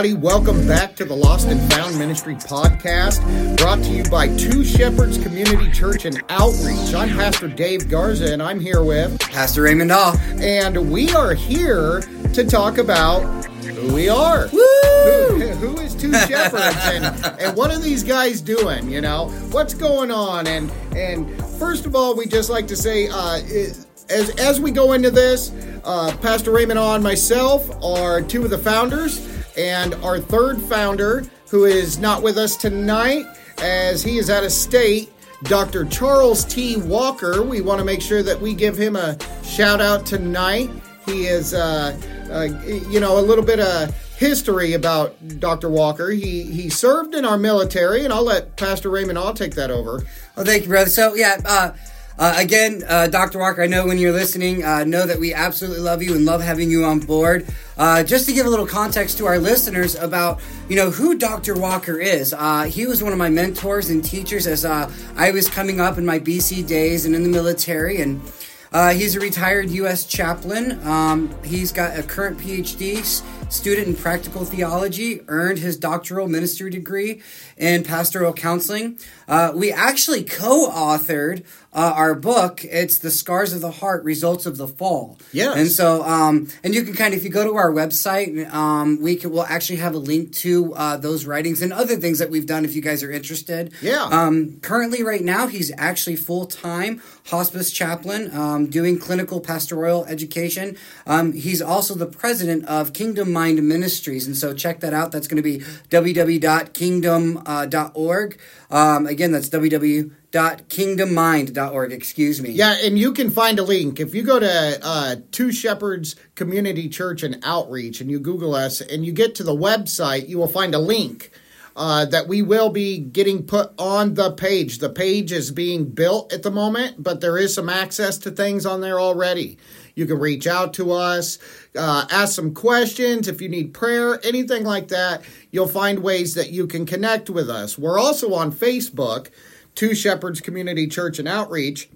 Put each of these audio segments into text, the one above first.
Everybody, welcome back to the Lost and Found Ministry podcast, brought to you by Two Shepherds Community Church and Outreach. I'm Pastor Dave Garza, and I'm here with Pastor Raymond Au. And we are here to talk about who we are. Woo! Who, who is Two Shepherds, and, and what are these guys doing? You know, what's going on? And and first of all, we just like to say, uh, as as we go into this, uh, Pastor Raymond and myself are two of the founders, and our third founder, who is not with us tonight, as he is out of state. Dr. Charles T. Walker. We want to make sure that we give him a shout out tonight. He is, uh, uh, you know, a little bit of history about Dr. Walker. He he served in our military, and I'll let Pastor Raymond. I'll take that over. Well, thank you, brother. So yeah. Uh, uh, again, uh, Dr. Walker, I know when you're listening, uh, know that we absolutely love you and love having you on board. Uh, just to give a little context to our listeners about, you know, who Dr. Walker is. Uh, he was one of my mentors and teachers as uh, I was coming up in my BC days and in the military. And he's a retired U.S. chaplain. Um, he's got a current PhD student in practical theology, earned his doctoral ministry degree in pastoral counseling. Uh, we actually co authored uh, our book. It's The Scars of the Heart Results of the Fall. Yeah. And so, um, and you can kind of, if you go to our website, um, we can, we'll actually have a link to uh, those writings and other things that we've done if you guys are interested. Yeah. Um, currently, right now, he's actually full time hospice chaplain um, doing clinical pastoral education. Um, he's also the president of Kingdom Mind Ministries. And so check that out. That's going to be www.kingdom.org. Um, again, that's www.kingdommind.org. Excuse me. Yeah, and you can find a link. If you go to uh, Two Shepherds Community Church and Outreach and you Google us and you get to the website, you will find a link. Uh, that we will be getting put on the page. The page is being built at the moment, but there is some access to things on there already. You can reach out to us, uh, ask some questions if you need prayer, anything like that. You'll find ways that you can connect with us. We're also on Facebook, Two Shepherds Community Church and Outreach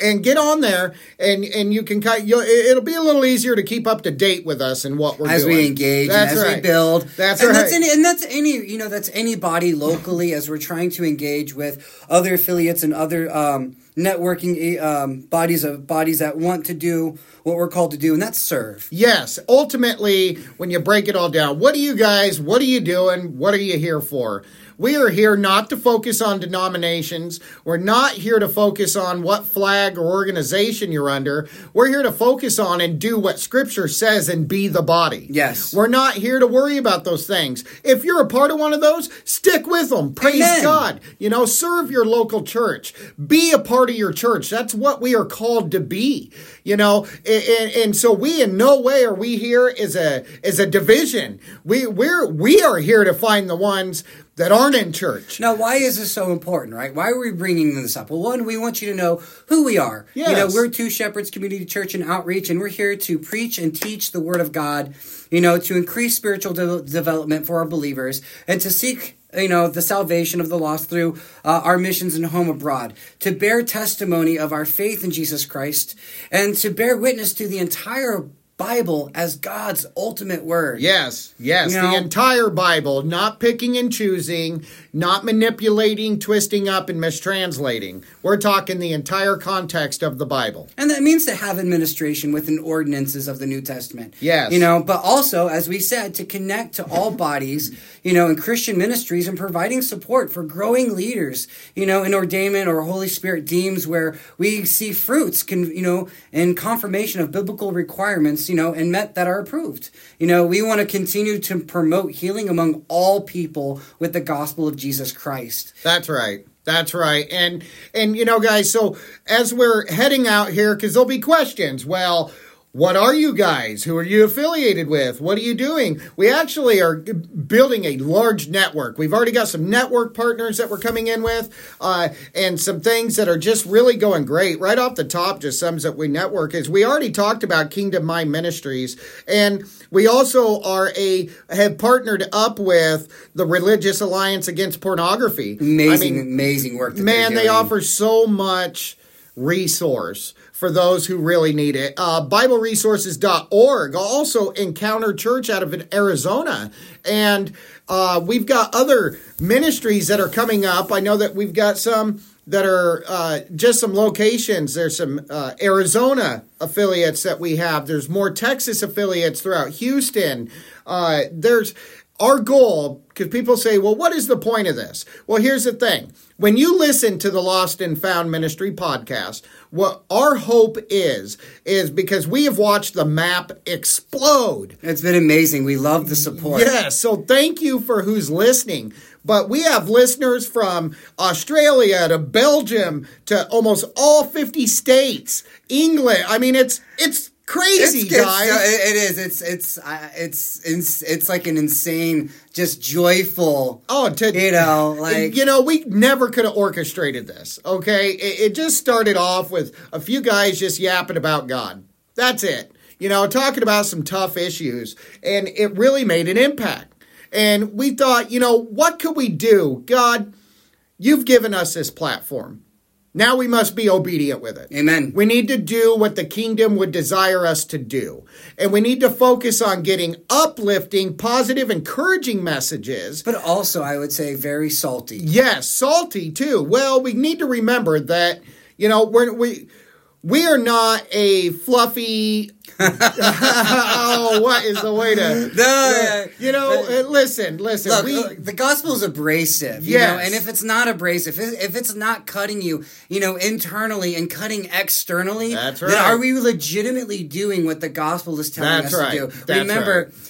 and get on there and and you can kind it'll be a little easier to keep up to date with us and what we're as doing. we engage that's and as right. we build that's and right that's any, and that's any you know that's anybody locally as we're trying to engage with other affiliates and other um, networking um, bodies of bodies that want to do what we're called to do and that's serve. Yes ultimately when you break it all down what are you guys what are you doing what are you here for we are here not to focus on denominations. We're not here to focus on what flag or organization you're under. We're here to focus on and do what Scripture says and be the body. Yes. We're not here to worry about those things. If you're a part of one of those, stick with them. Praise Amen. God. You know, serve your local church. Be a part of your church. That's what we are called to be. You know, and, and so we in no way are we here as a as a division. We we're we are here to find the ones that aren't in church. Now, why is this so important, right? Why are we bringing this up? Well, one, we want you to know who we are. Yes. You know, we're Two Shepherds Community Church and Outreach, and we're here to preach and teach the Word of God, you know, to increase spiritual de- development for our believers and to seek you know the salvation of the lost through uh, our missions and home abroad to bear testimony of our faith in jesus christ and to bear witness to the entire Bible as God's ultimate word. Yes, yes, You the entire Bible, not picking and choosing, not manipulating, twisting up, and mistranslating. We're talking the entire context of the Bible. And that means to have administration within ordinances of the New Testament. Yes. You know, but also, as we said, to connect to all bodies, you know, in Christian ministries and providing support for growing leaders, you know, in ordainment or Holy Spirit deems where we see fruits, can, you know, in confirmation of biblical requirements, you know, and met that are approved. You know, we want to continue to promote healing among all people with the gospel of Jesus Christ. That's right. That's right. And and you know guys, so as we're heading out here cuz there'll be questions. Well, what are you guys? Who are you affiliated with? What are you doing? We actually are building a large network. We've already got some network partners that we're coming in with, uh, and some things that are just really going great. Right off the top, just sums up we network is we already talked about Kingdom Mind Ministries, and we also are a have partnered up with the Religious Alliance Against Pornography. Amazing, I mean, amazing work. That man, they offer so much resource for those who really need it. Uh, BibleResources.org, also Encounter Church out of Arizona. And uh, we've got other ministries that are coming up. I know that we've got some that are uh, just some locations. There's some uh, Arizona affiliates that we have. There's more Texas affiliates throughout Houston. Uh, there's our goal, because people say, well, what is the point of this? Well, here's the thing. When you listen to the Lost and Found Ministry podcast, what our hope is, is because we have watched the map explode. It's been amazing. We love the support. Yes. So thank you for who's listening. But we have listeners from Australia to Belgium to almost all 50 states, England. I mean, it's, it's, crazy, it's, guys. It's, it is. It's it's uh, it's it's it's like an insane, just joyful. Oh, to, you know, like you know, we never could have orchestrated this. Okay, it, it just started off with a few guys just yapping about God. That's it. You know, talking about some tough issues, and it really made an impact. And we thought, you know, what could we do? God, you've given us this platform. Now we must be obedient with it. Amen. We need to do what the kingdom would desire us to do. And we need to focus on getting uplifting, positive, encouraging messages. But also, I would say, very salty. Yes, salty too. Well, we need to remember that, you know, we're, we, we are not a fluffy oh, what is the way to? No, you know, uh, listen, listen. Look, we, the gospel is abrasive, you yes. know, and if it's not abrasive, if it's not cutting you, you know, internally and cutting externally, that's right. Then are we legitimately doing what the gospel is telling that's us right. to do? That's Remember. Right.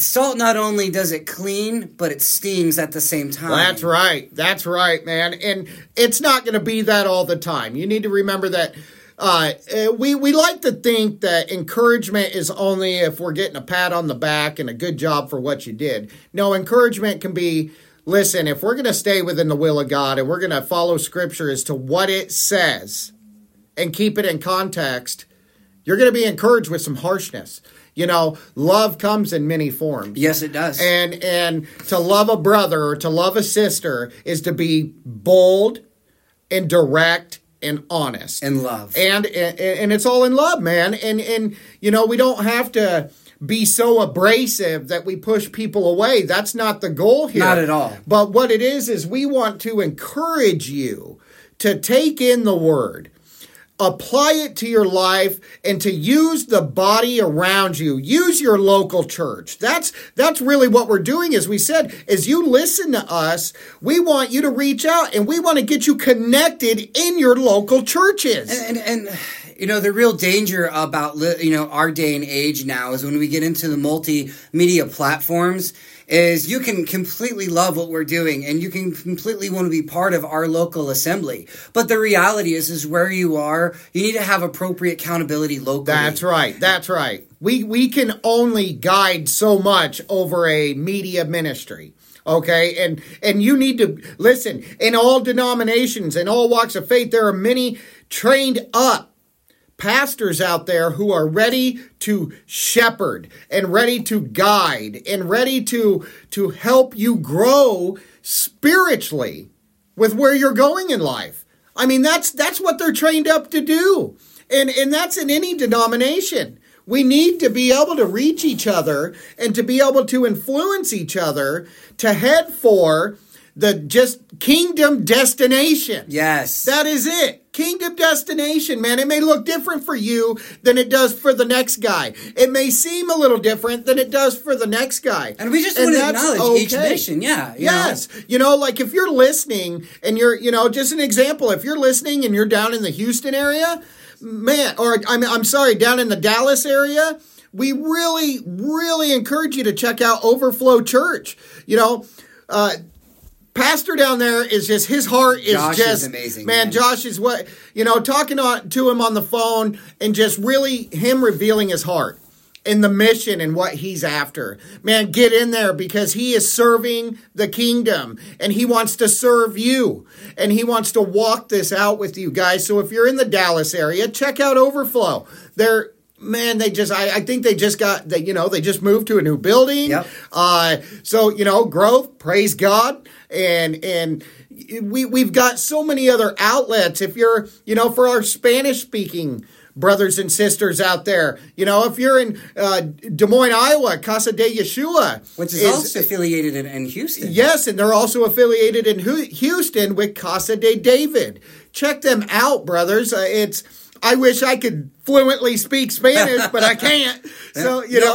Salt not only does it clean, but it stings at the same time. That's right. That's right, man. And it's not going to be that all the time. You need to remember that uh, uh, we we like to think that encouragement is only if we're getting a pat on the back and a good job for what you did. No, encouragement can be listen, if we're going to stay within the will of God and we're going to follow scripture as to what it says and keep it in context, you're going to be encouraged with some harshness. You know, love comes in many forms. Yes, it does. And and to love a brother or to love a sister is to be bold and direct and honest. And love. And, and and it's all in love man. And and you know we don't have to be so abrasive that we push people away. That's not the goal here. Not at all. But what it is is we want to encourage you to take in the word apply it to your life and to use the body around you. Use your local church. That's that's really what we're doing as we said as you listen to us. We want you to reach out and we want to get you connected in your local churches. And, and, and you know the real danger about you know our day and age now is when we get into the multimedia platforms is you can completely love what we're doing and you can completely want to be part of our local assembly. But the reality is is where you are, you need to have appropriate accountability locally. That's right. That's right. We we can only guide so much over a media ministry okay and and you need to listen in all denominations in all walks of faith there are many trained up pastors out there who are ready to shepherd and ready to guide and ready to to help you grow spiritually with where you're going in life. I mean that's that's what they're trained up to do. And and that's in any denomination. We need to be able to reach each other and to be able to influence each other to head for the just kingdom destination. Yes. That is it. Kingdom destination, man. It may look different for you than it does for the next guy. It may seem a little different than it does for the next guy. And we just and want to acknowledge okay. each mission. Yeah. You yes. Know? You know, like if you're listening and you're, you know, just an example, if you're listening and you're down in the Houston area, man, or I'm, I'm sorry, down in the Dallas area, we really, really encourage you to check out Overflow Church. You know, uh, pastor down there is just his heart is Josh just is amazing. Man, man, Josh is what you know, talking on, to him on the phone and just really him revealing his heart and the mission and what he's after. Man, get in there because he is serving the kingdom and he wants to serve you and he wants to walk this out with you guys. So if you're in the Dallas area, check out Overflow. They're man, they just I, I think they just got they you know they just moved to a new building. Yep. Uh, so you know growth, praise God, and and we we've got so many other outlets. If you're you know for our Spanish speaking brothers and sisters out there. You know, if you're in uh, Des Moines, Iowa, Casa de Yeshua, which is, is also affiliated in, in, Houston. Yes, and they're also affiliated in Houston with Casa de David. Check them out, brothers. Uh, it's I wish I could fluently speak Spanish, but I can't. So you no know,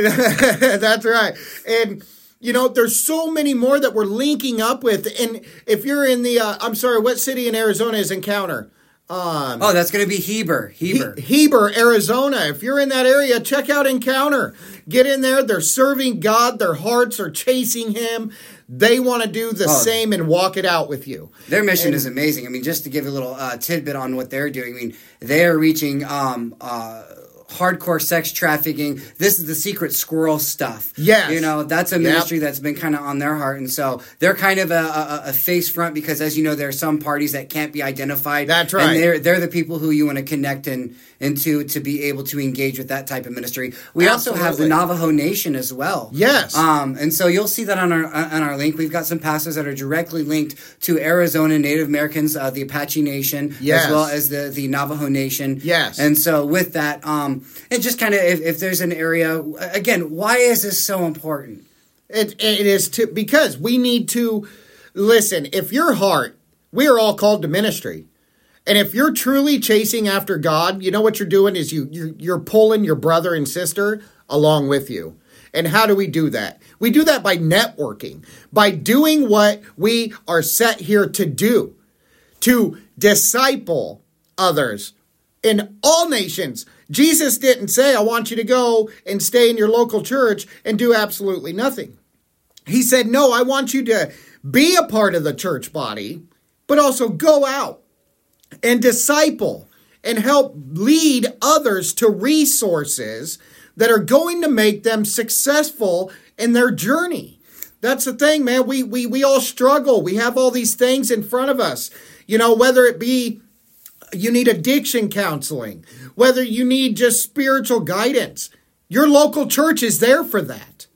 that's right. And you know, there's so many more that we're linking up with. And if you're in the, uh, I'm sorry, what city in Arizona is Encounter? Um, oh, that's going to be Heber. Heber. He, Heber, Arizona. If you're in that area, check out Encounter. Get in there. They're serving God. Their hearts are chasing Him. They want to do the oh, same and walk it out with you. Their mission and, is amazing. I mean, just to give a little uh, tidbit on what they're doing, I mean, they're reaching um, uh, hardcore sex trafficking. This is the secret squirrel stuff. Yes. You know, that's a ministry yep. that's been kind of on their heart. And so they're kind of a, a, a, face front because, as you know, there are some parties that can't be identified. That's right. And they're, they're the people who you want to connect and into to be able to engage with that type of ministry. We Absolutely. also have the Navajo Nation as well. Yes. Um, and so you'll see that on our on our link. We've got some pastors that are directly linked to Arizona Native Americans, uh, the Apache Nation, yes. as well as the, the Navajo Nation. Yes. And so with that, um, and just kind of if, if there's an area again, why is this so important? It, it is to because we need to listen. If your heart, we are all called to ministry. And if you're truly chasing after God, you know what you're doing is you you're, you're pulling your brother and sister along with you. And how do we do that? We do that by networking, by doing what we are set here to do, to disciple others in all nations. Jesus didn't say, I want you to go and stay in your local church and do absolutely nothing. He said, No, I want you to be a part of the church body, but also go out and disciple and help lead others to resources that are going to make them successful in their journey. That's the thing, man. We we we all struggle. We have all these things in front of us. You know, whether it be you need addiction counseling, whether you need just spiritual guidance. Your local church is there for that.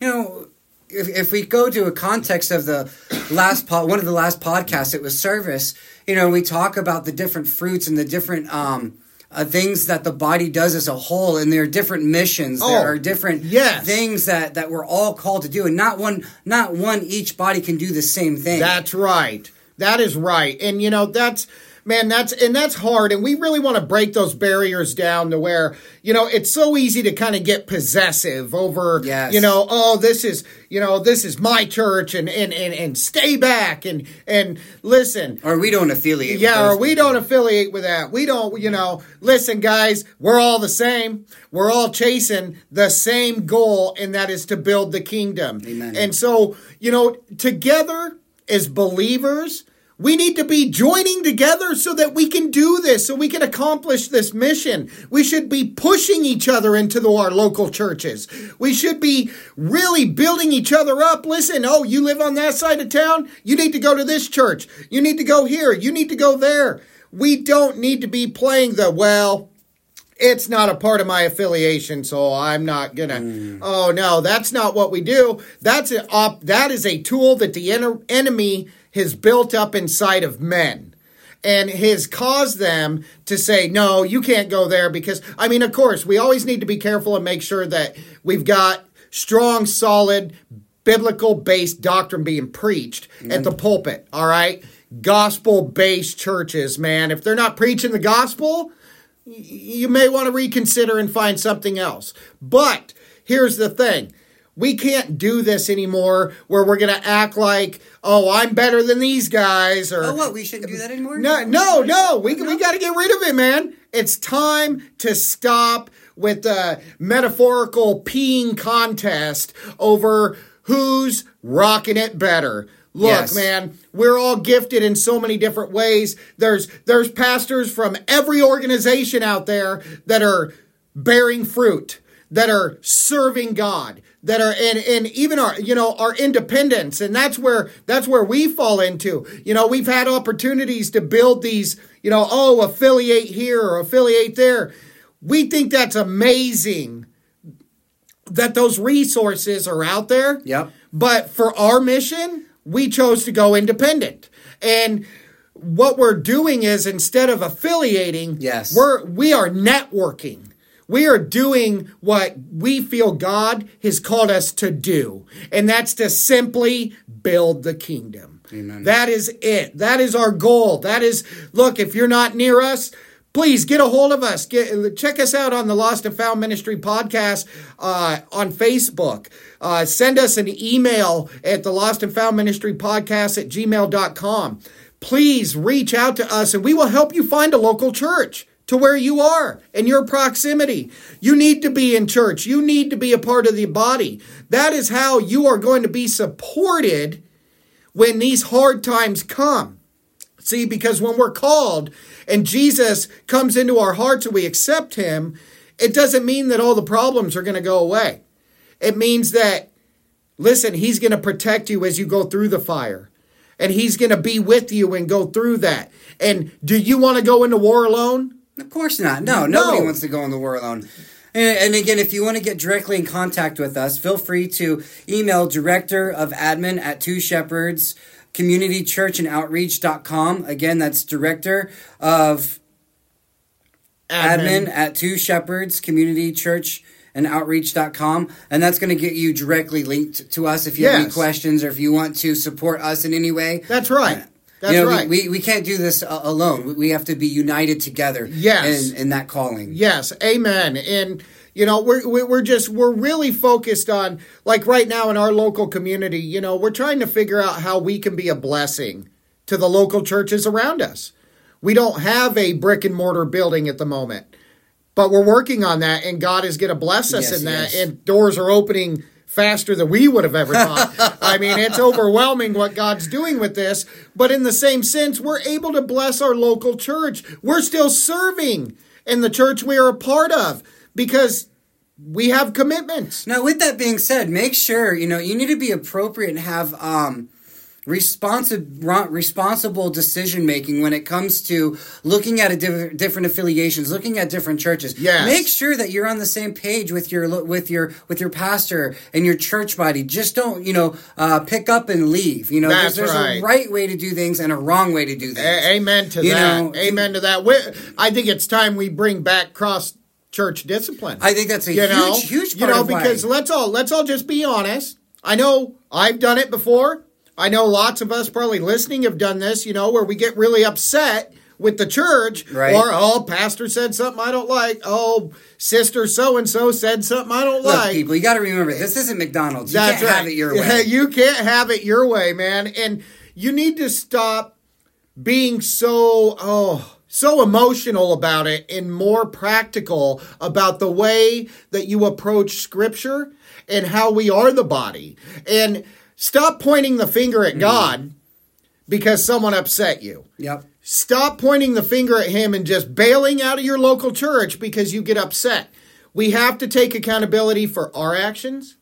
You know, if, if we go to a context of the last pod, one of the last podcasts, it was service. You know, we talk about the different fruits and the different um, uh, things that the body does as a whole, and there are different missions. Oh, there are different yes. things that that we're all called to do, and not one, not one each body can do the same thing. That's right. That is right, and you know that's man, that's and that's hard. And we really want to break those barriers down to where, you know, it's so easy to kind of get possessive over yes. you know, oh, this is you know, this is my church and and and, and stay back and and listen. Or we don't affiliate Yeah, or we don't affiliate with that. We don't, you know, listen, guys, we're all the same. We're all chasing the same goal, and that is to build the kingdom. Amen. And so, you know, together as believers, we need to be joining together so that we can do this, so we can accomplish this mission. We should be pushing each other into the, our local churches. We should be really building each other up. Listen, oh, you live on that side of town? You need to go to this church. You need to go here. You need to go there. We don't need to be playing the, well, it's not a part of my affiliation, so I'm not gonna. Mm. Oh no, that's not what we do. That's an op. That is a tool that the en- enemy has built up inside of men and has caused them to say, no, you can't go there because, I mean, of course, we always need to be careful and make sure that we've got strong, solid, biblical based doctrine being preached mm. at the pulpit, all right? Gospel based churches, man. If they're not preaching the gospel, you may want to reconsider and find something else. But here's the thing we can't do this anymore where we're going to act like, oh, I'm better than these guys. Or, oh, what? We shouldn't do that anymore? No, no, no. We, we got to get rid of it, man. It's time to stop with the metaphorical peeing contest over who's rocking it better. Look, yes. man, we're all gifted in so many different ways. There's there's pastors from every organization out there that are bearing fruit, that are serving God, that are and and even our you know our independence. And that's where that's where we fall into. You know we've had opportunities to build these you know oh affiliate here or affiliate there. We think that's amazing that those resources are out there. Yep. But for our mission we chose to go independent. And what we're doing is instead of affiliating, Yes. we're we are networking. We are doing what we feel God has called us to do, and that's to simply build the kingdom. Amen. That is it. That is our goal. That is look, if you're not near us, please get a hold of us. Get check us out on the Lost and Found Ministry podcast uh, on Facebook. Uh, send us an email at the Lost and Found Ministry podcast at gmail.com. Please reach out to us and we will help you find a local church to where you are and your proximity. You need to be in church. You need to be a part of the body. That is how you are going to be supported when these hard times come. See, because when we're called and Jesus comes into our hearts and we accept him, it doesn't mean that all the problems are going to go away. It means that, listen, he's going to protect you as you go through the fire. And he's going to be with you and go through that. And do you want to go into war alone? Of course not. No, No. nobody wants to go in the war alone. And, and again, if you want to get directly in contact with us, feel free to email director of admin at two shepherds community church and outreach.com. Again, that's director of admin, at two shepherds community church and outreach.com and that's going to get you directly linked to us if you have any questions or if you want to support us in any way That's right. Uh, That's you know, right. we, we can't do this uh, alone we, have to be united together Yes. in, in that calling Yes, amen. And you know, we're we're we're just we're really focused on like right now in our local community. You know, we're trying to figure out how we can be a blessing to the local churches around us. We don't have a brick and mortar building at the moment, but we're working on that, and God is going to bless us Yes, in that. yes. And doors are opening faster than we would have ever thought. I mean, it's overwhelming what God's doing with this. But in the same sense, we're able to bless our local church. We're still serving in the church we are a part of because we have commitments. Now, with that being said, make sure you know you need to be appropriate and have um, responsible responsible decision making when it comes to looking at a diff- different affiliations, looking at different churches. Yes. Make sure that you're on the same page with your with your with your pastor and your church body. Just don't you know uh, pick up and leave. You know, That's there's, there's right. a right way to do things and a wrong way to do things. A- amen to You that. know, amen to that. We, I think it's time we bring back cross church discipline. I think that's a you huge, know, huge you know, of why- because let's all let's all just be honest. I know I've done it before. I know lots of us probably listening have done this. You know, where we get really upset with the church, Right. or oh, pastor said something I don't like. Oh, sister so and so said something I don't Look, like. people, you got to remember this isn't McDonald's. You That's can't right. have it your way. you can't have it your way, man. And you need to stop being so oh so emotional about it and more practical about the way that you approach scripture and how we are the body. And stop pointing the finger Mm-hmm. at God because someone upset you. Yep. Stop pointing the finger at him and just bailing out of your local church because you get upset. We have to take accountability for our actions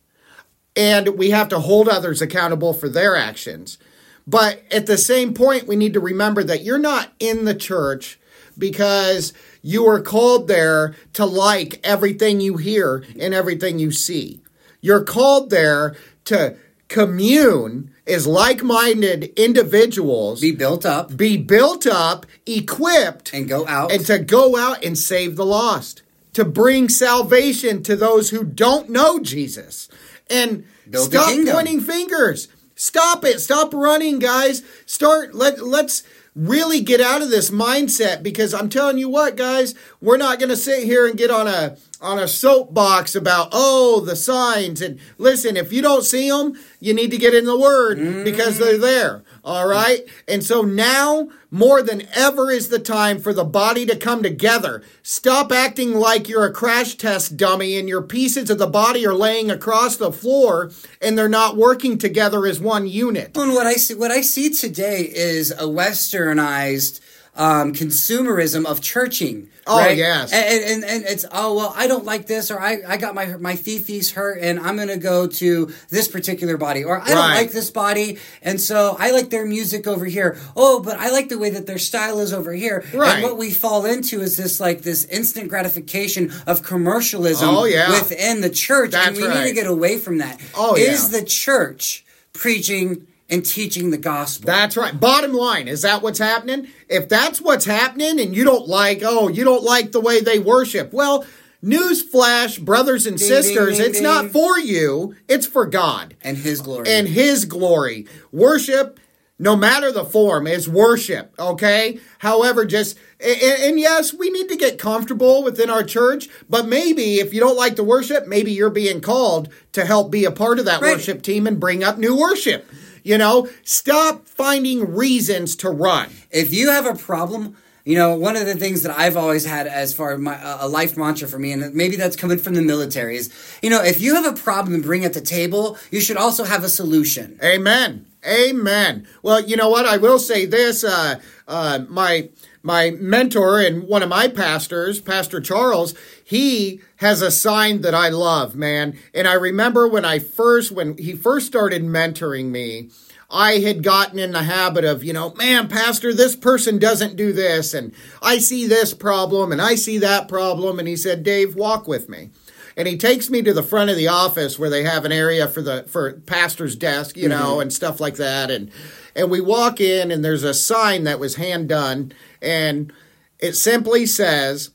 and we have to hold others accountable for their actions. But at the same point, we need to remember that you're not in the church because you are called there to like everything you hear and everything you see. You're called there to commune is like minded individuals Be built up be built up, equipped, and go out. and to go out and save the lost, to bring salvation to those who don't know Jesus. And Build stop pointing fingers. Stop it. Stop running, guys. Start let let's really get out of this mindset because I'm telling you what, guys, we're not going to sit here and get on a on a soapbox about oh the signs. And listen if you don't see them you need to get in the word mm-hmm. because they're there all right? And so now more than ever is the time for the body to come together. Stop acting like you're a crash test dummy and your pieces of the body are laying across the floor and they're not working together as one unit. And what I see, what I see today is a westernized um, consumerism of churching. Oh, right? yes. and, and and it's oh well, I don't like this, or I, I got my my fifis hurt, and I'm gonna go to this particular body, or I don't like this body, and so I like their music over here. Oh, but I like the way that their style is over here. Right. And what we fall into is this like this instant gratification of commercialism Oh, yeah. within the church, and That's we need to get away from that. Oh, Is yeah. the church preaching and teaching the gospel. That's right. Bottom line, is that what's happening? If that's what's happening and you don't like, oh, you don't like the way they worship, well, newsflash, brothers and Ding, sisters, ding, ding, it's not for you, it's for God and his glory. and His glory. Worship, no matter the form, is worship, okay? However, just, and, and yes, we need to get comfortable within our church, but maybe if you don't like the worship, maybe you're being called to help be a part of that Right. worship team and bring up new worship. You know, stop finding reasons to run. if you have a problem, you know, one of the things that I've always had as far as my a life mantra for me, and maybe that's coming from the military, is you know, if you have a problem and bring it to the table, you should also have a solution. Amen. Amen. Well, you know what? I will say this. Uh, uh, my my mentor and one of my pastors, Pastor Charles, he has a sign that I love, man. And I remember when I first when he first started mentoring me, I had gotten in the habit of, you know, man, Pastor, this person doesn't do this, and I see this problem, and I see that problem. And he said, Dave, walk with me and he takes me to the front of the office where they have an area for the for pastor's desk, you know, mm-hmm. and stuff like that. And and we walk in, and there's a sign that was hand done, and it simply says,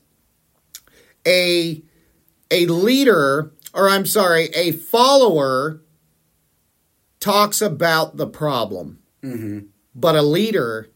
"a a leader, or I'm sorry, a follower talks about the problem, mm-hmm. but a leader."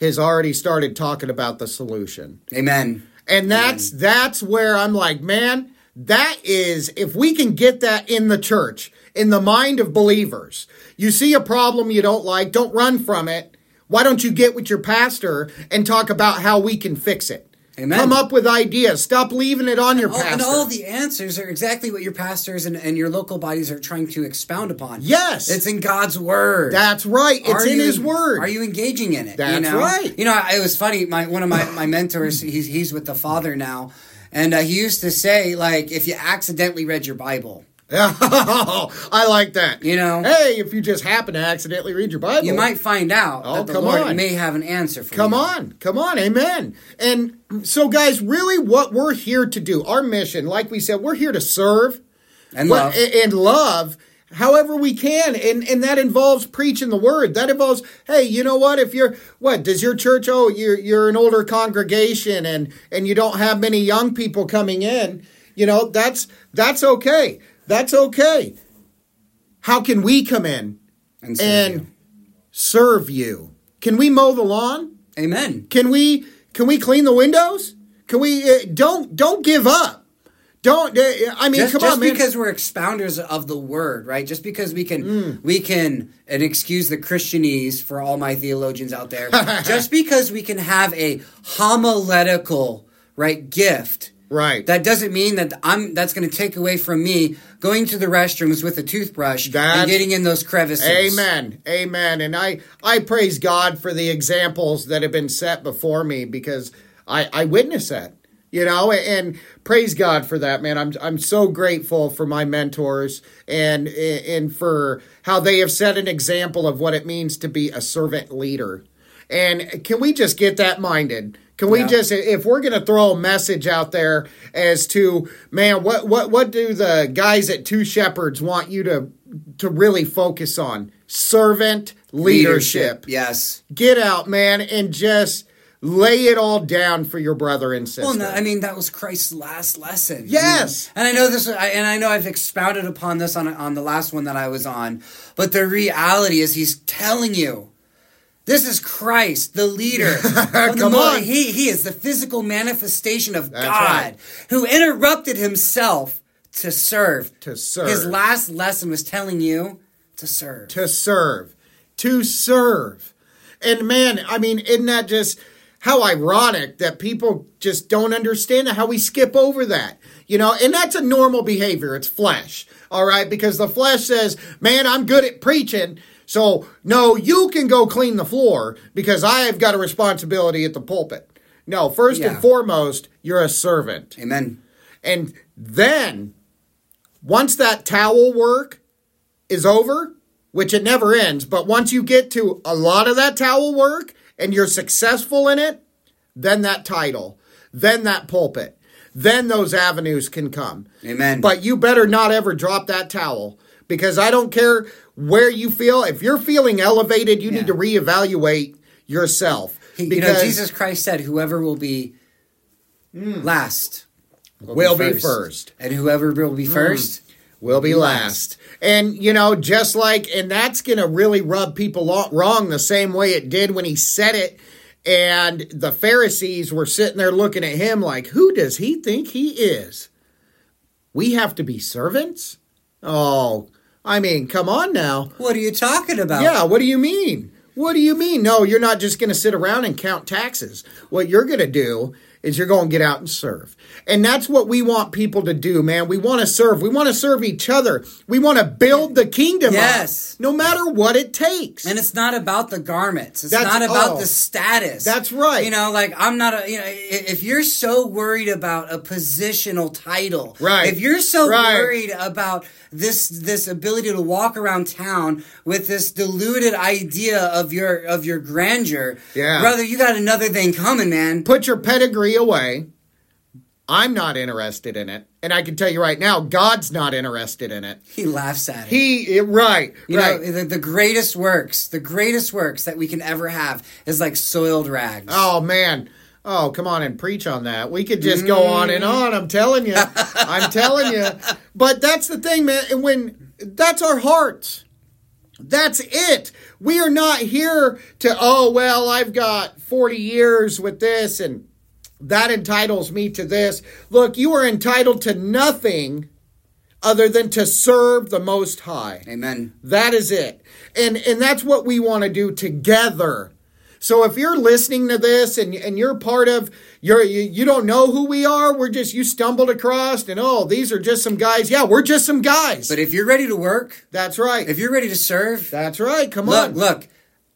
Has already started talking about the solution. Amen. And that's that's where I'm like, man, that is if we can get that in the church, in the mind of believers. You see a problem you don't like, don't run from it. Why don't you get with your pastor and talk about how we can fix it? Amen. Come up with ideas. Stop leaving it on your pastor. and all the answers are exactly what your pastors and, and your local bodies are trying to expound upon. Yes. It's in God's word. that's right. It's Are in you- his word. Are you engaging in it? you That's know? right. You know, it was funny. My one of my my mentors, he's he's with the Father now, and uh, he used to say like, if you accidentally read your Bible, I like that. You know? Hey, if you just happen to accidentally read your Bible, you might find out Oh, that the come Lord on. may have an answer for Come you. on, come on, amen. And so, guys, really, what we're here to do, our mission, like we said, we're here to serve and love. and love however we can and and that involves preaching the word that involves hey you know what if you're what does your church oh you're you're an older congregation and and you don't have many young people coming in you know that's that's okay that's okay how can we come in and, serve and you. serve you can we mow the lawn Amen. can we can we clean the windows? Can we uh, don't don't give up. Don't uh, I mean Just, come just on man. because we're expounders of the word, right? Just because we can, Mm. we can, and excuse the Christianese for all my theologians out there. just because we can have a homiletical, right, gift, right. that doesn't mean that I'm. That's going to take away from me going to the restrooms with a toothbrush That's- and getting in those crevices. Amen. Amen. And I I praise God for the examples that have been set before me because I I witness that. You know, and praise God for that, man. I'm I'm so grateful for my mentors and and for how they have set an example of what it means to be a servant leader. And can we just get that minded? Can we Yeah. just if we're going to throw a message out there as to man what what what do the guys at Two Shepherds want you to to really focus on? Servant leadership. Yes. Get out, man, and just lay it all down for your brother and sister. Well, no, I mean that was Christ's last lesson. Yes. and I know this, and I know I've expounded upon this on on the last one that I was on. But the reality is, he's telling you, this is Christ, the leader. of the Come on. he he is the physical manifestation of That's God, right. who interrupted himself to serve. To serve. His last lesson was telling you to serve. to serve, to serve. And man, I mean, isn't that just how ironic that people just don't understand how we skip over that? You know, and that's a normal behavior. It's flesh, all right? Because the flesh says, man, I'm good at preaching. So, no, you can go clean the floor because I have got a responsibility at the pulpit. No, first Yeah. and foremost, you're a servant. Amen. And then, once that towel work is over, which it never ends, but once you get to a lot of that towel work and you're successful in it, then that title, then that pulpit, then those avenues can come. Amen. But you better not ever drop that towel Because I don't care where you feel. If you're feeling elevated, you Yeah. need to reevaluate yourself. He- you because know, Jesus Christ said, "Whoever will be last Hmm. will be first. Hmm. and whoever will be first will be last. And, you know, just like, and that's going to really rub people wrong the same way it did when he said it. And the Pharisees were sitting there looking at him like, who does he think he is? We have to be servants? Oh, I mean, come on now. What are you talking about? Yeah, what do you mean? What do you mean? No, you're not just going to sit around and count taxes. What you're going to do is you're going to get out and serve. And that's what we want people to do, man. We want to serve. We want to serve each other. We want to build the kingdom Yes. up, no matter what it takes. And it's not about the garments. It's That's- not about oh. the status. That's right. You know, like I'm not a. You know, if you're so worried about a positional title, Right. If you're so Right. worried about this this ability to walk around town with this deluded idea of your of your grandeur, Yeah. brother, you got another thing coming, man. Put your pedigree away. I'm not interested in it. And I can tell you right now, God's not interested in it. He laughs at it. He, right, You right. know, the, the greatest works, the greatest works that we can ever have is like soiled rags. Oh man. Oh, come on and preach on that. We could just go on and mm. on. I'm telling you. I'm telling you. But that's the thing, man. And when that's our hearts. That's it. We are not here to, oh, well, I've got 40 years with this and that entitles me to this. Look, you are entitled to nothing other than to serve the Most High. Amen. That is it. And and that's what we want to do together. So if you're listening to this and and you're part of you're you, you don't know who we are, we're just you stumbled across and oh, these are just some guys. Yeah, we're just some guys. But if you're ready to work, that's right. if you're ready to serve, that's right. Come look, on. look, look.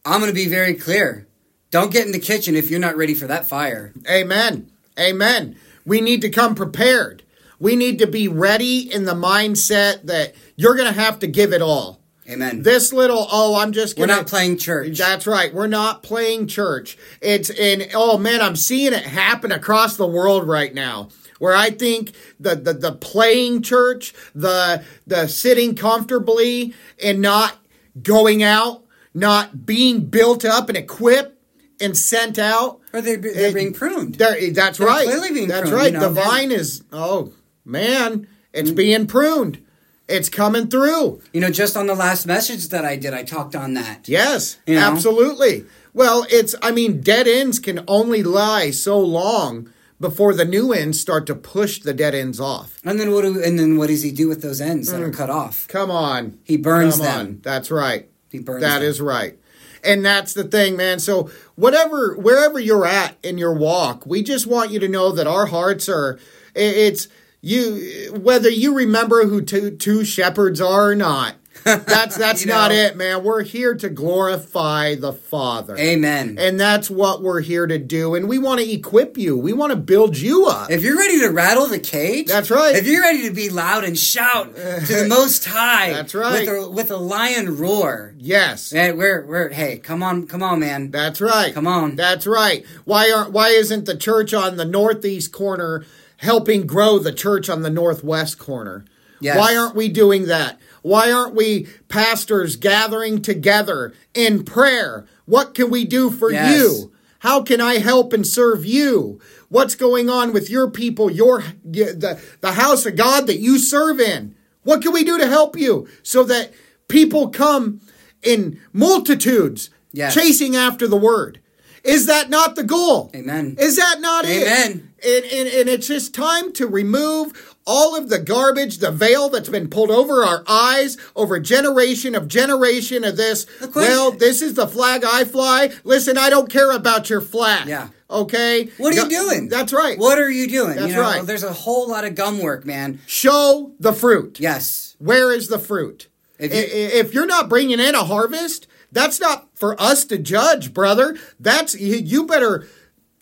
I'm going to be very clear. Don't get in the kitchen if you're not ready for that fire. Amen. Amen. We need to come prepared. We need to be ready in the mindset that you're going to have to give it all. Amen. This little, oh, I'm just We're not playing church. That's right. We're not playing church. It's in oh man, I'm seeing it happen across the world right now. Where I think the, the, the playing church, the the sitting comfortably and not going out, not being built up and equipped and sent out. or they're, they're being pruned. There, that's They're right. clearly being that's pruned, right. you know, the vine is oh man, it's mm. being pruned. It's coming through. You know, just on the last message that I did, I talked on that. Yes, You know? absolutely. Well, it's, I mean, dead ends can only lie so long before the new ends start to push the dead ends off. And then what? Do, and then what does he do with those ends that are mm. cut off? Come on. He burns Come them. on. That's right. He burns That them. is right. And that's the thing, man. So whatever, wherever you're at in your walk, we just want you to know that our hearts are. It's you, whether you remember who two, two shepherds are or not. That's that's You know. not it, man. We're here to glorify the Father. Amen. And that's what we're here to do. And we want to equip you. We want to build you up. If you're ready to rattle the cage, That's right. If you're ready to be loud and shout to the Most High, That's right. With a, with a lion roar, yes. man, we're we're hey, come on, come on, man. That's right. Come on. That's right. Why aren't why isn't the church on the northeast corner helping grow the church on the northwest corner? Yes. Why aren't we doing that? Why aren't we pastors gathering together in prayer? What can we do for Yes. you? How can I help and serve you? What's going on with your people, your the, the house of God that you serve in? What can we do to help you so that people come in multitudes Yes. chasing after the word? Is that not the goal? Amen. Is that not Amen. it? And, and, and it's just time to remove all of the garbage, the veil that's been pulled over our eyes over generation of generation of this. question- Well, this is the flag I fly. Listen, I don't care about your flag. Yeah. Okay. What are you Go- doing? That's right. What are you doing? That's you know, right. There's a whole lot of gum work, man. Show the fruit. Yes. Where is the fruit? If you- if you're not bringing in a harvest, that's not for us to judge, brother. That's you, you better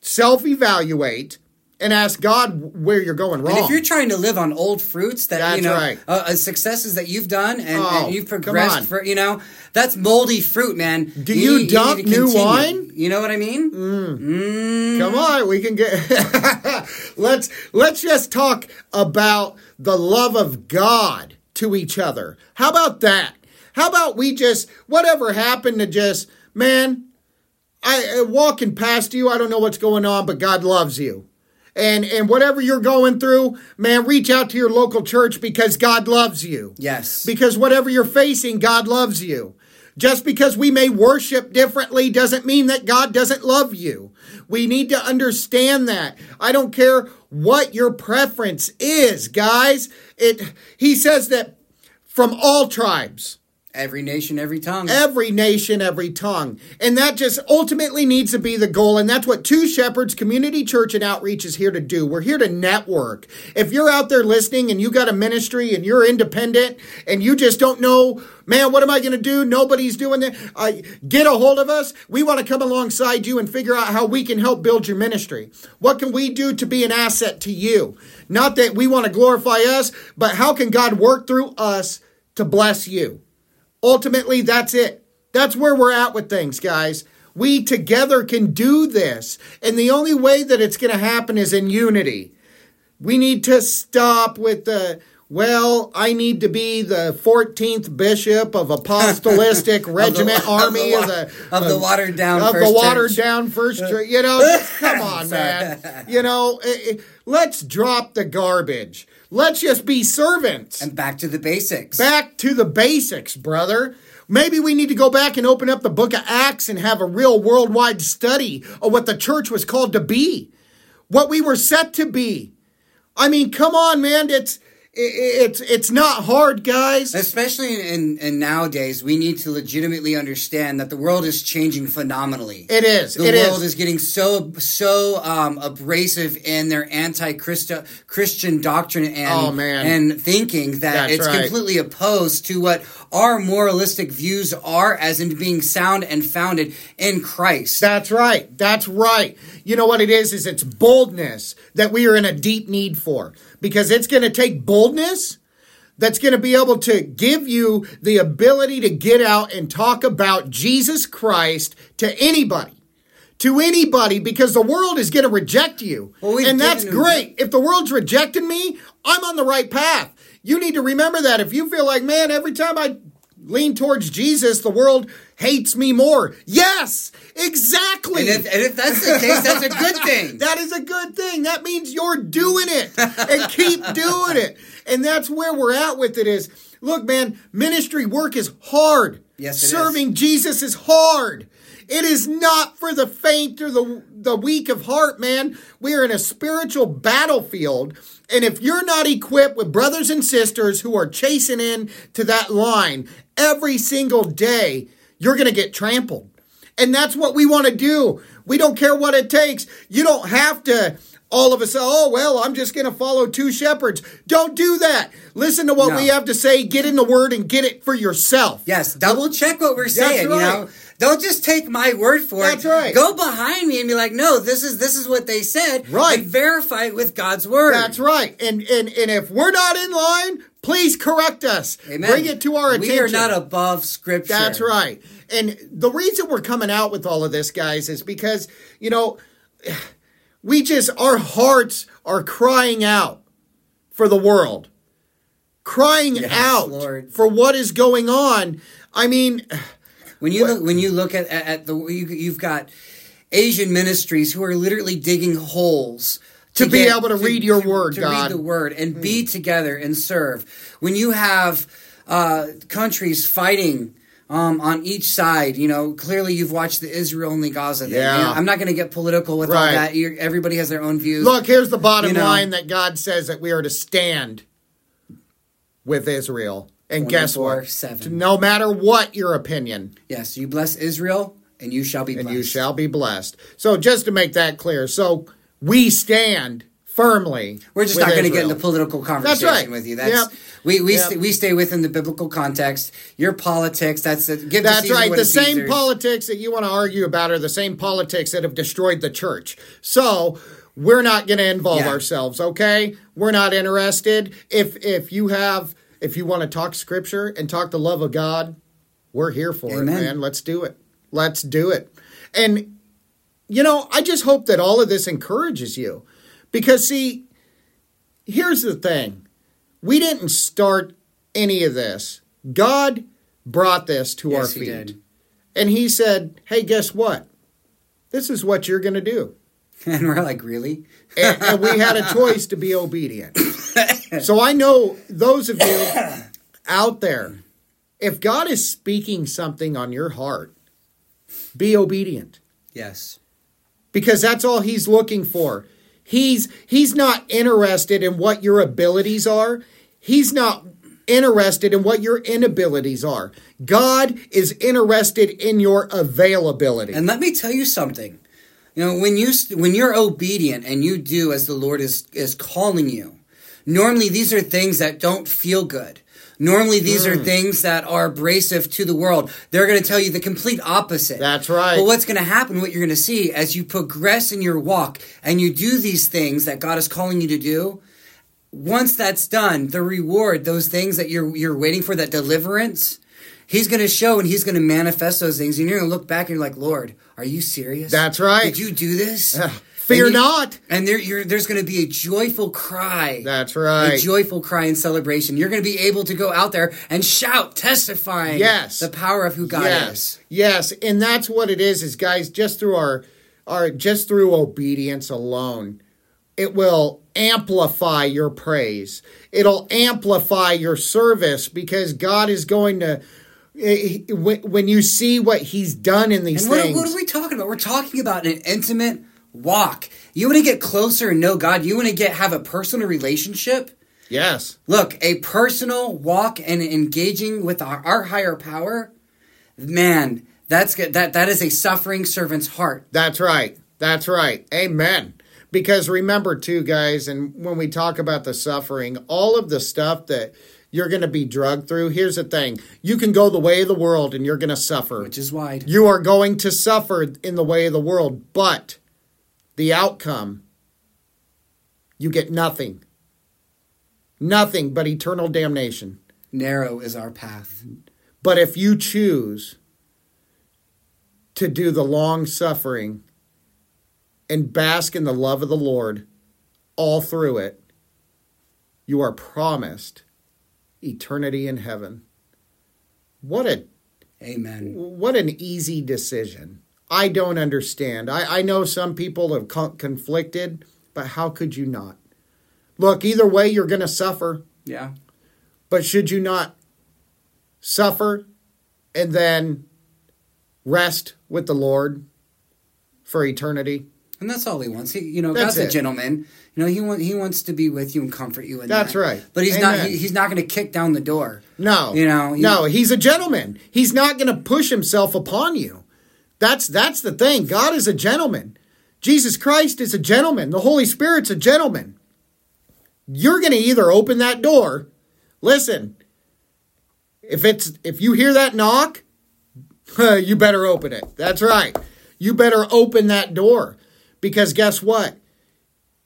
self-evaluate and ask God where you're going wrong. And if you're trying to live on old fruits that That's you know right. uh, uh, successes that you've done and, Oh, and you've progressed for you know that's moldy fruit, man. Do you need- dump to new wine? You know what I mean? Come on, we can get let's let's just talk about the love of God to each other. How about that? How about we just, whatever happened to just, man, I uh, walking past you, I don't know what's going on, but God loves you. And and whatever you're going through, man, reach out to your local church because God loves you. Yes. Because whatever you're facing, God loves you. Just because we may worship differently doesn't mean that God doesn't love you. We need to understand that. I don't care what your preference is, guys. It he says that from all tribes Every nation, every tongue. Every nation, every tongue. And that just ultimately needs to be the goal. And that's what Two Shepherds Community Church and Outreach is here to do. We're here to network. If you're out there listening and you got a ministry and you're independent and you just don't know, man, what am I going to do? Nobody's doing that. Uh, get a hold of us. We want to come alongside you and figure out how we can help build your ministry. What can we do to be an asset to you? Not that we want to glorify us, but how can God work through us to bless you? Ultimately, that's it. That's where we're at with things, guys. We together can do this. And the only way that it's going to happen is in unity. We need to stop with the, well, I need to be the 14th bishop of apostolistic regiment of the, army of of the, the, of the watered down of first the watered church. down first church. You know, come on, man. You know, eh, eh, let's drop the garbage. Let's just be servants. and back to the basics. Back to the basics, brother. Maybe we need to go back and open up the book of Acts and have a real worldwide study of what the church was called to be, what we were set to be. I mean, come on, man. It's it's it's not hard, guys. Especially in, in nowadays, we need to legitimately understand that the world is changing phenomenally. It is. The it world is. is. getting so so um, abrasive in their anti-Christian doctrine and Oh, man. and thinking that That's it's right. completely opposed to what our moralistic views are, as in being sound and founded in Christ. That's right. That's right. You know what it is? Is it's boldness that we are in a deep need for because it's going to take boldness that's going to be able to give you the ability to get out and talk about Jesus Christ to anybody. To anybody, because the world is going to reject you. Well, and that's great. If the world's rejecting me, I'm on the right path. You need to remember that. If you feel like, man, every time I lean towards Jesus, the world hates me more. Yes, exactly. and, if, and if that's the case, that's a good thing. That is a good thing. That means you're doing it and keep doing it. And that's where we're at with it is look, man, ministry work is hard. Yes, it is. Serving Jesus is hard. It is not for the faint or the, the weak of heart, man. We are in a spiritual battlefield. And if you're not equipped with brothers and sisters who are chasing in to that line every single day, you're going to get trampled. And that's what we want to do. We don't care what it takes. You don't have to all of a sudden, oh, well, I'm just going to follow two shepherds. Don't do that. Listen to what No. we have to say, get in the word, and get it for yourself. Yes, double check what we're saying. You know, don't just take my word for That's it. right. Go behind me and be like, no, this is this is what they said. Right. Verify it with God's word. That's right. And, and, and if we're not in line, please correct us. Amen. Bring it to our attention. We are not above Scripture. That's right. And the reason we're coming out with all of this, guys, is because, you know, we just, our hearts are crying out for the world, crying Yes, out Lord. for what is going on. I mean, When you look, when you look at, at, at the you, you've got Asian ministries who are literally digging holes. To be able to read your word, to God. Read the word, and be together and serve. When you have uh, countries fighting um, on each side, you know, clearly you've watched the Israel and the Gaza thing. Yeah. You know, I'm not going to get political with all Right. that. You're, everybody has their own views. look, here's the bottom You know. line that God says that we are to stand with Israel. And guess what? 24/7. No matter what your opinion, yes, you bless Israel, and you shall be and you shall be blessed. So just to make that clear, so we stand firmly. We're just not going to get into political conversation right. with you. That's Yep. we we Yep. st- we stay within the biblical context. Your politics. That's That's right. The same Caesar's. politics that you want to argue about are the same politics that have destroyed the church. So we're not going to involve Yeah. ourselves. Okay, we're not interested. If if you have if you want to talk scripture and talk the love of God, we're here for Amen. it, man. Let's do it. Let's do it. And you know, I just hope that all of this encourages you, because see, here's the thing: we didn't start any of this. God brought this to our feet. he did. And he said, Hey, guess what? This is what you're going to do. And we're like, really? And, and we had a choice to be obedient. So I know those of you out there, if God is speaking something on your heart, be obedient Yes. Because that's all he's looking for. He's he's not interested in what your abilities are. He's not interested in what your inabilities are. God is interested in your availability. And let me tell you something. You know, when you when you're obedient and you do as the Lord is is calling you, normally these are things that don't feel good. Normally these Hmm. are things that are abrasive to the world. They're going to tell you the complete opposite. That's right. But what's going to happen, what you're going to see as you progress in your walk and you do these things that God is calling you to do, once that's done, the reward, those things that you're you're waiting for, that deliverance, He's going to show and He's going to manifest those things, and you're going to look back and you're like, Lord, are you serious? That's right. Did you do this? Fear And you- not. And there, you're, there's going to be a joyful cry. That's right. A joyful cry and celebration. You're going to be able to go out there and shout, testifying Yes. the power of who God yes. is. Yes, and that's what it is is guys just through our our just through obedience alone it will amplify your praise. It'll amplify your service because God is going to eh, when when you see what he's done in these And what, things. what are we talking about? We're talking about an intimate walk. You want to get closer and know God. You want to get have a personal relationship. yes. Look, a personal walk and engaging with our, our higher power, man, that's good. That that is a suffering servant's heart. That's right. That's right. Amen. Because remember, too, guys, and when we talk about the suffering, all of the stuff that you're going to be drugged through, here's the thing you can go the way of the world and you're going to suffer. Which is wide. You are going to suffer in the way of the world, but the outcome, you get nothing. Nothing but eternal damnation. Narrow is our path. But if you choose to do the long suffering and bask in the love of the Lord all through it, you are promised eternity in heaven. What a Amen. what an easy decision. I don't understand. I, I know some people have con- conflicted, but how could you not? Look, either way, you're going to suffer. Yeah. But should you not suffer and then rest with the Lord for eternity? And that's all he wants. He, you know, That's God's a gentleman. You know, he want, he wants to be with you and comfort you. In That's that. right. But he's not. He, he's not going to kick down the door. No, You know, he- no, he's a gentleman. He's not going to push himself upon you. That's that's the thing. God is a gentleman. Jesus Christ is a gentleman. The Holy Spirit's a gentleman. You're going to either open that door. Listen, if it's if you hear that knock, you better open it. That's right. You better open that door because guess what?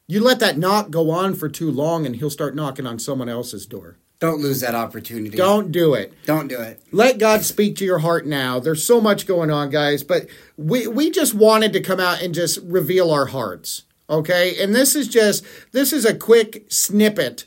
You let that knock go on for too long, and he'll start knocking on someone else's door. Don't lose that opportunity. Don't do it. Don't do it. Let God speak to your heart now. There's so much going on, guys, but we we just wanted to come out and just reveal our hearts. Okay? And this is just this is a quick snippet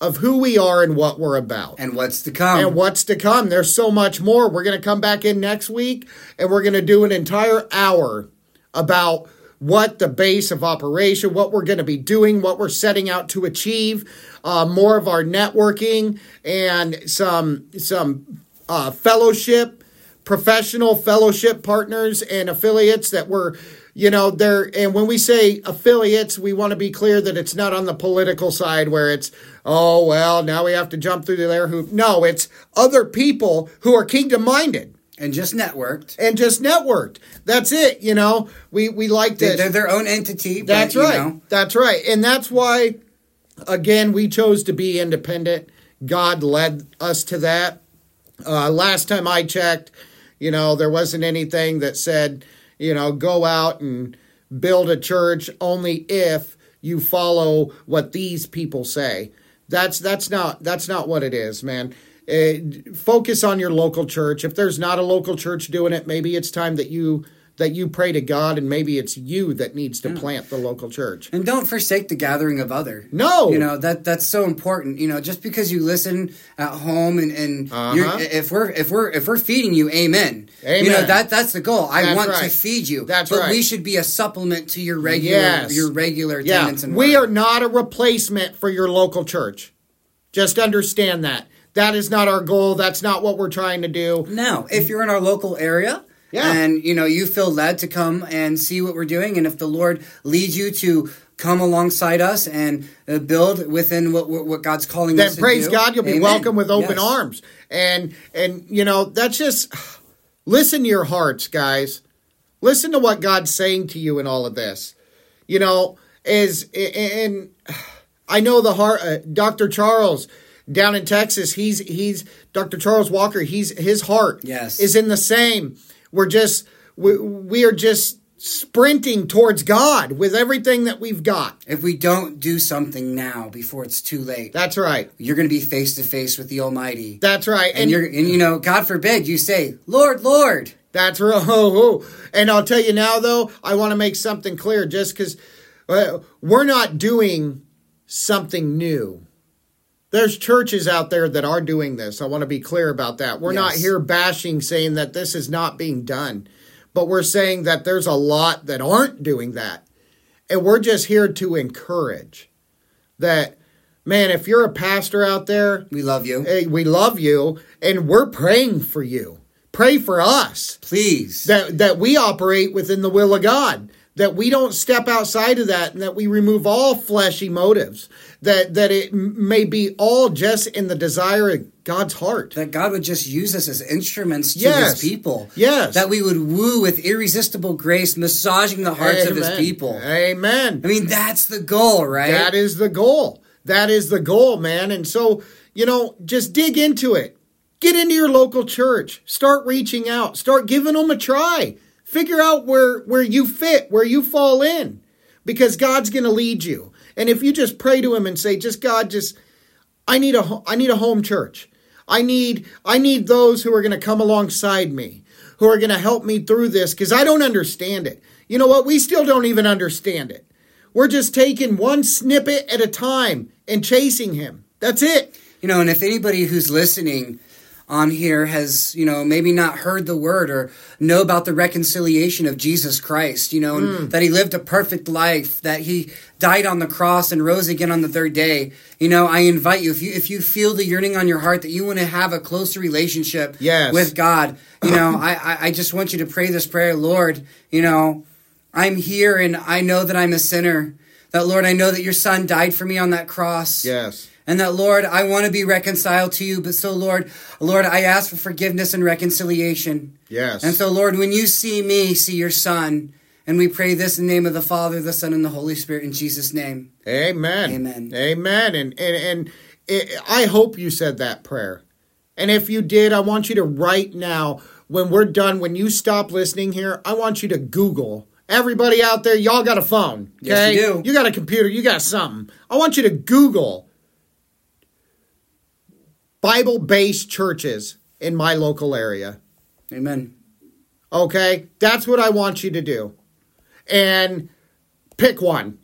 of who we are and what we're about. And what's to come? And what's to come. There's so much more. We're going to come back in next week and we're going to do an entire hour about what the base of operation, what we're going to be doing, what we're setting out to achieve, uh, more of our networking and some some uh, fellowship, professional fellowship partners and affiliates that we're you know they're and when we say affiliates we want to be clear that it's not on the political side where it's oh well now we have to jump through their hoop. No it's other people who are kingdom minded and just networked. and just networked that's it you know we we like to they're their own entity. that's but, you right. know, That's right. And that's why, again, we chose to be independent. God led us to that. Uh, last time I checked, you know, there wasn't anything that said, you know, go out and build a church only if you follow what these people say. That's that's not that's not what it is, man. Uh, focus on your local church. If there's not a local church doing it, maybe it's time that you that you pray to God and maybe it's you that needs to plant the local church. And don't forsake the gathering of other. No. You know, that that's so important. You know, just because you listen at home and, and Uh-huh. you're, if we're if we're if we're feeding you, amen. Amen. You know, that that's the goal. I That's want to feed you. That's but right. we should be a supplement to your regular Yes. your regular Yeah, attendance and we work. are not a replacement for your local church. Just understand that. That is not our goal. That's not what we're trying to do. Now, if you're in our local area, Yeah. and you know you feel led to come and see what we're doing, and if the Lord leads you to come alongside us and uh, build within what what God's calling us Then to praise do, God, you'll be welcome with open Yes. arms. And and you know, that's just listen to your hearts, guys. Listen to what God's saying to you in all of this. You know, is and I know the heart uh, Dr. Charles down in Texas, he's he's Dr. Charles Walker, he's his heart Yes. is in the same. We're just we, we are just sprinting towards God with everything that we've got. If we don't do something now before it's too late, That's right. you're going to be face to face with the Almighty. That's right. and, you're and you know, God forbid you say, "Lord, Lord." That's right. Oh, oh. And I'll tell you now, though, I want to make something clear just because uh, we're not doing something new. There's churches out there that are doing this. I want to be clear about that. We're not here bashing saying that this is not being done, but we're saying that there's a lot that aren't doing that. And we're just here to encourage that, man, if you're a pastor out there, We love you. hey, we love you and we're praying for you. Pray for us Please. that that we operate within the will of God, that we don't step outside of that, and that we remove all fleshy motives, that that it may be all just in the desire of God's heart. that God would just use us as instruments to Yes. his people. Yes. That we would woo with irresistible grace, massaging the hearts of his people. Amen. I mean, that's the goal, right? That is the goal. That is the goal, man. And so, you know, just dig into it. Get into your local church. Start reaching out. Start giving them a try. Figure out where where you fit, where you fall in. Because God's going to lead you. And if you just pray to him and say, "Just God, just I need a I need a home church. I need I need those who are going to come alongside me, who are going to help me through this cuz I don't understand it." You know what? We still don't even understand it. We're just taking one snippet at a time and chasing him. That's it. You know, and if anybody who's listening on here has, you know, maybe not heard the word or know about the reconciliation of Jesus Christ, you know, Hmm. that he lived a perfect life, that he died on the cross and rose again on the third day, you know, I invite you if you if you feel the yearning on your heart that you want to have a closer relationship Yes. with God, you know, I, I I just want you to pray this prayer, Lord, you know, I'm here and I know that I'm a sinner. That Lord, I know that your son died for me on that cross. Yes. And that, Lord, I want to be reconciled to you. But so, Lord, Lord, I ask for forgiveness and reconciliation. Yes. And so, Lord, when you see me, see your son. And we pray this in the name of the Father, the Son, and the Holy Spirit in Jesus' name. Amen. Amen. Amen. And and and it, I hope you said that prayer. And if you did, I want you to right now, when we're done, when you stop listening here, I want you to Google. Everybody out there, y'all got a phone. Yes, you do. You got a computer, you got something. I want you to Google Bible based churches in my local area. Amen. Okay? That's what I want you to do. And pick one.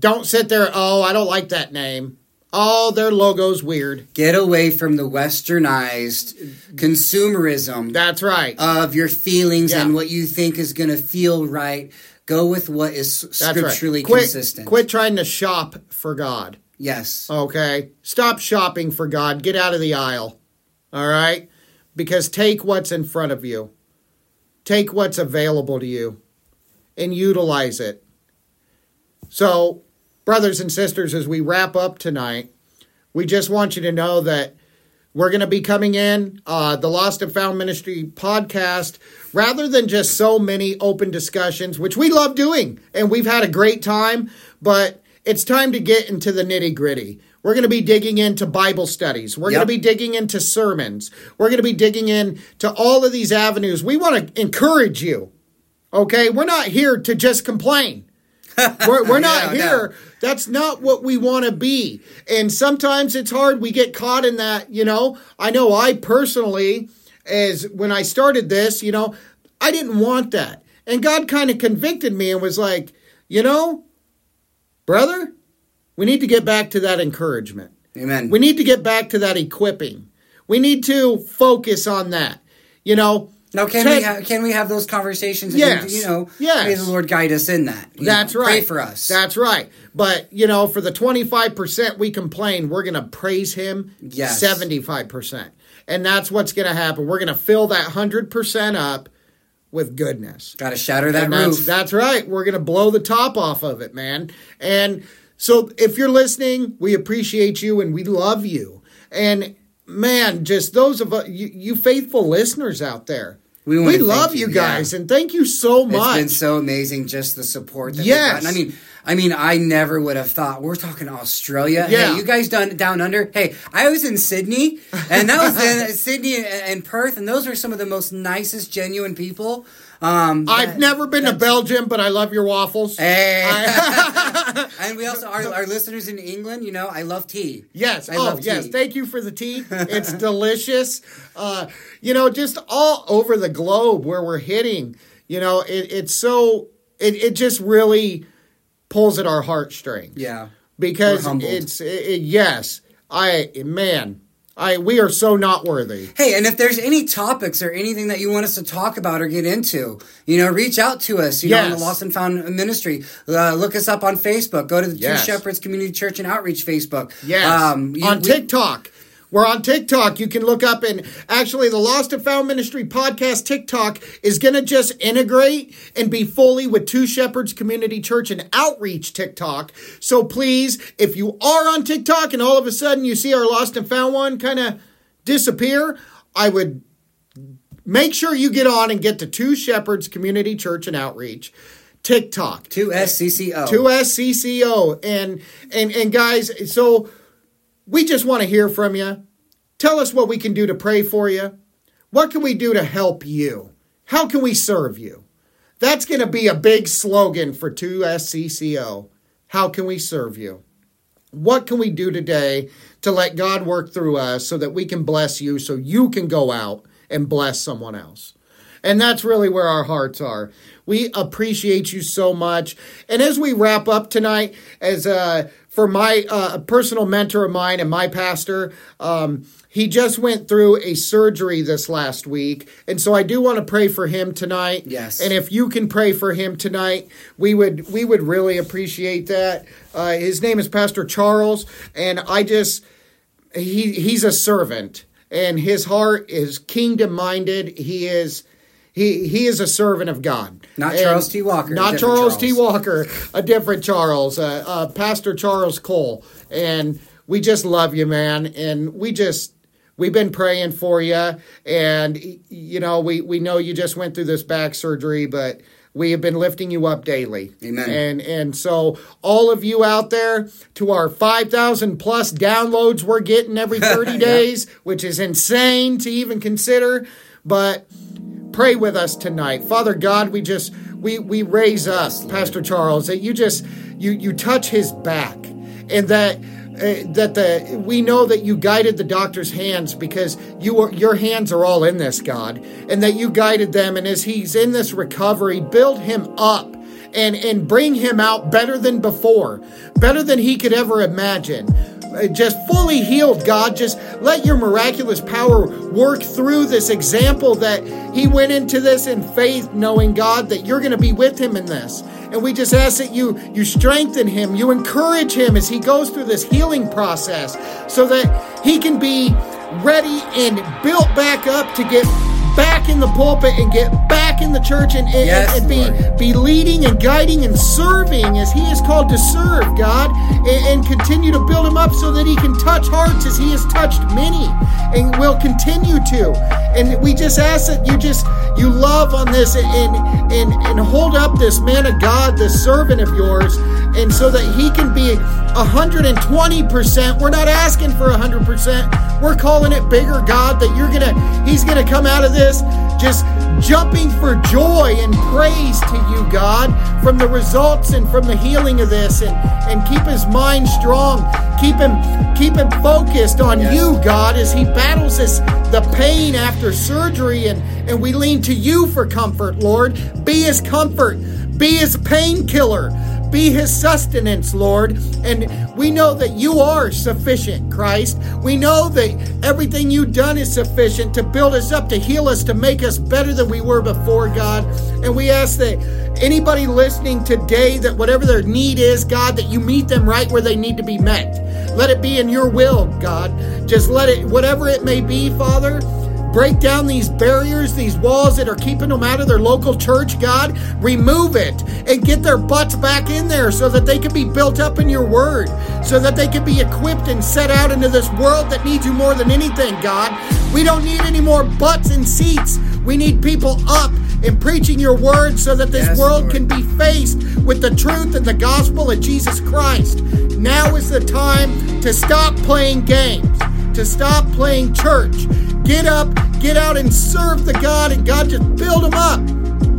Don't sit there, oh, I don't like that name. Oh, their logo's weird. Get away from the westernized consumerism That's right. of your feelings Yeah. and what you think is going to feel right. Go with what is scripturally right. Quit, consistent. quit trying to shop for God. Yes. Okay? Stop shopping for God. Get out of the aisle. All right? Because take what's in front of you, take what's available to you, and utilize it. So, brothers and sisters, as we wrap up tonight, we just want you to know that we're going to be coming in uh, the Lost and Found Ministry podcast rather than just so many open discussions, which we love doing and we've had a great time, but it's time to get into the nitty gritty. We're going to be digging into Bible studies. We're Yep. going to be digging into sermons. We're going to be digging into all of these avenues. We want to encourage you. Okay? We're not here to just complain. We're, we're not No, no. here. That's not what we want to be. And sometimes it's hard. We get caught in that, you know. I know I personally, as when I started this, you know, I didn't want that. And God kind of convicted me and was like, you know, brother, we need to get back to that encouragement. Amen. We need to get back to that equipping. We need to focus on that. You know, now, can Ted- we ha- can we have those conversations? Yes. And, you know, Yes. may the Lord guide us in that. That's know, right. Pray for us. That's right. But, you know, for the 25% we complain, we're going to praise him Yes. 75%. And that's what's going to happen. We're going to fill that 100% up with goodness. Got to shatter that And roof. that's, that's right. We're going to blow the top off of it, man. And so if you're listening, we appreciate you and we love you. And man, just those of us, you, you faithful listeners out there, We we, love you, you guys yeah. and thank you so much. It's been so amazing, just the support that Yes. I mean, I mean, I never would have thought. We're talking Australia. Yeah. Hey, you guys done down under? Hey, I was in Sydney, and that was in Sydney and, and Perth, and those are some of the most nicest, genuine people. Um, I've that- never been to Belgium, but I love your waffles. Hey. and we also our, our listeners in England. You know, I love tea. Yes. I oh, love yes. tea. Thank you for the tea. It's delicious. Uh, you know, just all over the globe where we're hitting. You know, it, it's so it, it just really pulls at our heartstrings. Yeah. Because it's it, it- yes, I man, I we are so not worthy. Hey, and if there's any topics or anything that you want us to talk about or get into, you know, reach out to us. You know, in the Lost and Found Ministry. Uh, look us up on Facebook. Go to the Yes. Two Shepherds Community Church and Outreach Facebook. Yes. Um, you- on we- TikTok. We're on TikTok. You can look up and actually the Lost and Found Ministry podcast TikTok is going to just integrate and be fully with Two Shepherds Community Church and Outreach TikTok. So please, if you are on TikTok and all of a sudden you see our Lost and Found one kind of disappear, I would make sure you get on and get to Two Shepherds Community Church and Outreach TikTok. Two SCCO. Two SCCO and and and guys so we just want to hear from you. Tell us what we can do to pray for you. What can we do to help you? How can we serve you? That's going to be a big slogan for 2SCCO how can we serve you? What can we do today to let God work through us so that we can bless you so you can go out and bless someone else? And that's really where our hearts are. We appreciate you so much. And as we wrap up tonight, as uh, for my uh, personal mentor of mine and my pastor, um, he just went through a surgery this last week. And so I do want to pray for him tonight. Yes. And if you can pray for him tonight, we would we would really appreciate that. Uh, his name is Pastor Charles, and I just he he's a servant, and his heart is kingdom minded. He is. He, he is a servant of God. Not And- Charles T. Walker, Not different Charles, T. Walker, a different Charles, uh, uh, Pastor Charles Cole. And we just love you, man. And we just, we've been praying for you. And, you know, we, we know you just went through this back surgery, but we have been lifting you up daily. Amen. And, and so, all of you out there, to our 5,000 plus downloads we're getting every 30 Yeah. days, which is insane to even consider. But pray with us tonight. Father god we just we we raise up pastor charles that you just you you touch his back and that uh, that the we know that you guided the doctor's hands because you are your hands are all in this god and that you guided them. And as he's in this recovery build him up and and bring him out better than before better than he could ever imagine Uh, just fully healed, God. Just let your miraculous power work through this example that he went into this in faith, knowing, God, that you're going to be with him in this. And we just ask that you you strengthen him, you encourage him as he goes through this healing process so that he can be ready and built back up to get back in the pulpit and get back in the church and, and, Yes, and be Lord. be leading and guiding and serving as he is called to serve God and, and continue to build him up so that he can touch hearts as he has touched many and will continue to. And we just ask that you just you love on this and and and hold up this man of God this servant of yours and so that he can be 120% we're not asking for 100% we're calling it bigger God that you're gonna he's gonna come out of this just jumping for joy and praise to you, God, from the results and from the healing of this, and, and keep his mind strong. Keep him keep him focused on Yes. you, God, as he battles this the pain after surgery, and, and we lean to you for comfort, Lord. Be his comfort, be his painkiller be his sustenance, Lord. And we know that you are sufficient, Christ. We know that everything you've done is sufficient to build us up, to heal us, to make us better than we were before, God. And we ask that anybody listening today, that whatever their need is, God, that you meet them right where they need to be met. Let it be in your will, God. Just let it, whatever it may be, Father. Break down these barriers, these walls that are keeping them out of their local church, God. Remove it and get their butts back in there so that they can be built up in your word, so that they can be equipped and set out into this world that needs you more than anything, God. We don't need any more butts and seats. We need people up and preaching your word so that this Yes, world Lord. can be faced with the truth and the gospel of Jesus Christ. Now is the time to stop playing games, to stop playing church. Get up, get out and serve the God, and God just build them up,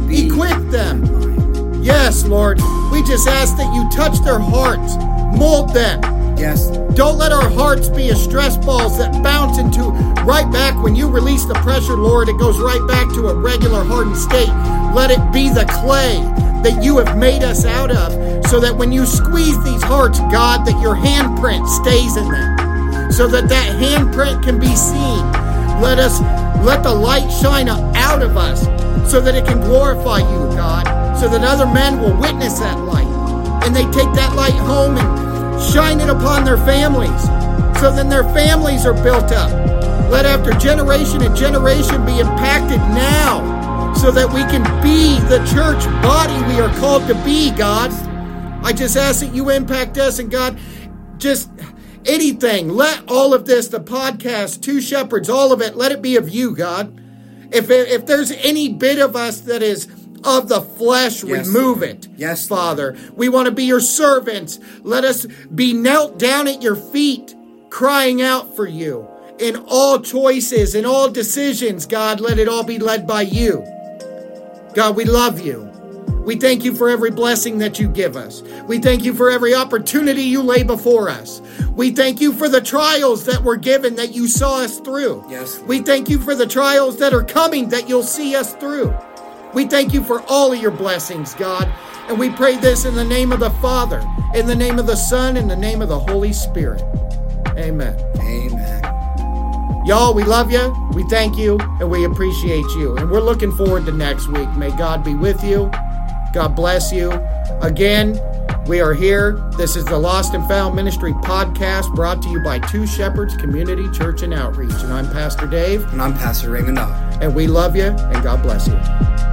equip them. Yes, Lord, we just ask that you touch their hearts, mold them. Yes. Don't let our hearts be as stress balls that bounce into right back when you release the pressure, Lord. It goes right back to a regular hardened state. Let it be the clay that you have made us out of, so that when you squeeze these hearts, God, that your handprint stays in them, so that that handprint can be seen. Let us let the light shine out of us, so that it can glorify you, God, so that other men will witness that light, and they take that light home and shine it upon their families so then their families are built up. Let after generation and generation be impacted now so that we can be the church body we are called to be god. I just ask that you impact us and god just anything. Let all of this the podcast two shepherds all of it let it be of you god. If if there's any bit of us that is of the flesh Yes, remove Lord. it Yes, father. We want to be your servants. Let us be knelt down at your feet crying out for you in all choices in all decisions god. Let it all be led by you. God we love you we thank you for every blessing that you give us. We thank you for every opportunity you lay before us. We thank you for the trials that were given that you saw us through. Yes. We thank you for the trials that are coming that you'll see us through. We thank you for all of your blessings, God. And we pray this in the name of the Father, in the name of the Son, in the name of the Holy Spirit. Amen. Amen. Y'all, we love you, we thank you, and we appreciate you. And we're looking forward to next week. May God be with you. God bless you. Again, we are here. This is the Lost and Found Ministry podcast brought to you by Two Shepherds Community Church and Outreach. And I'm Pastor Dave, And I'm Pastor Raymond and we love you, and God bless you.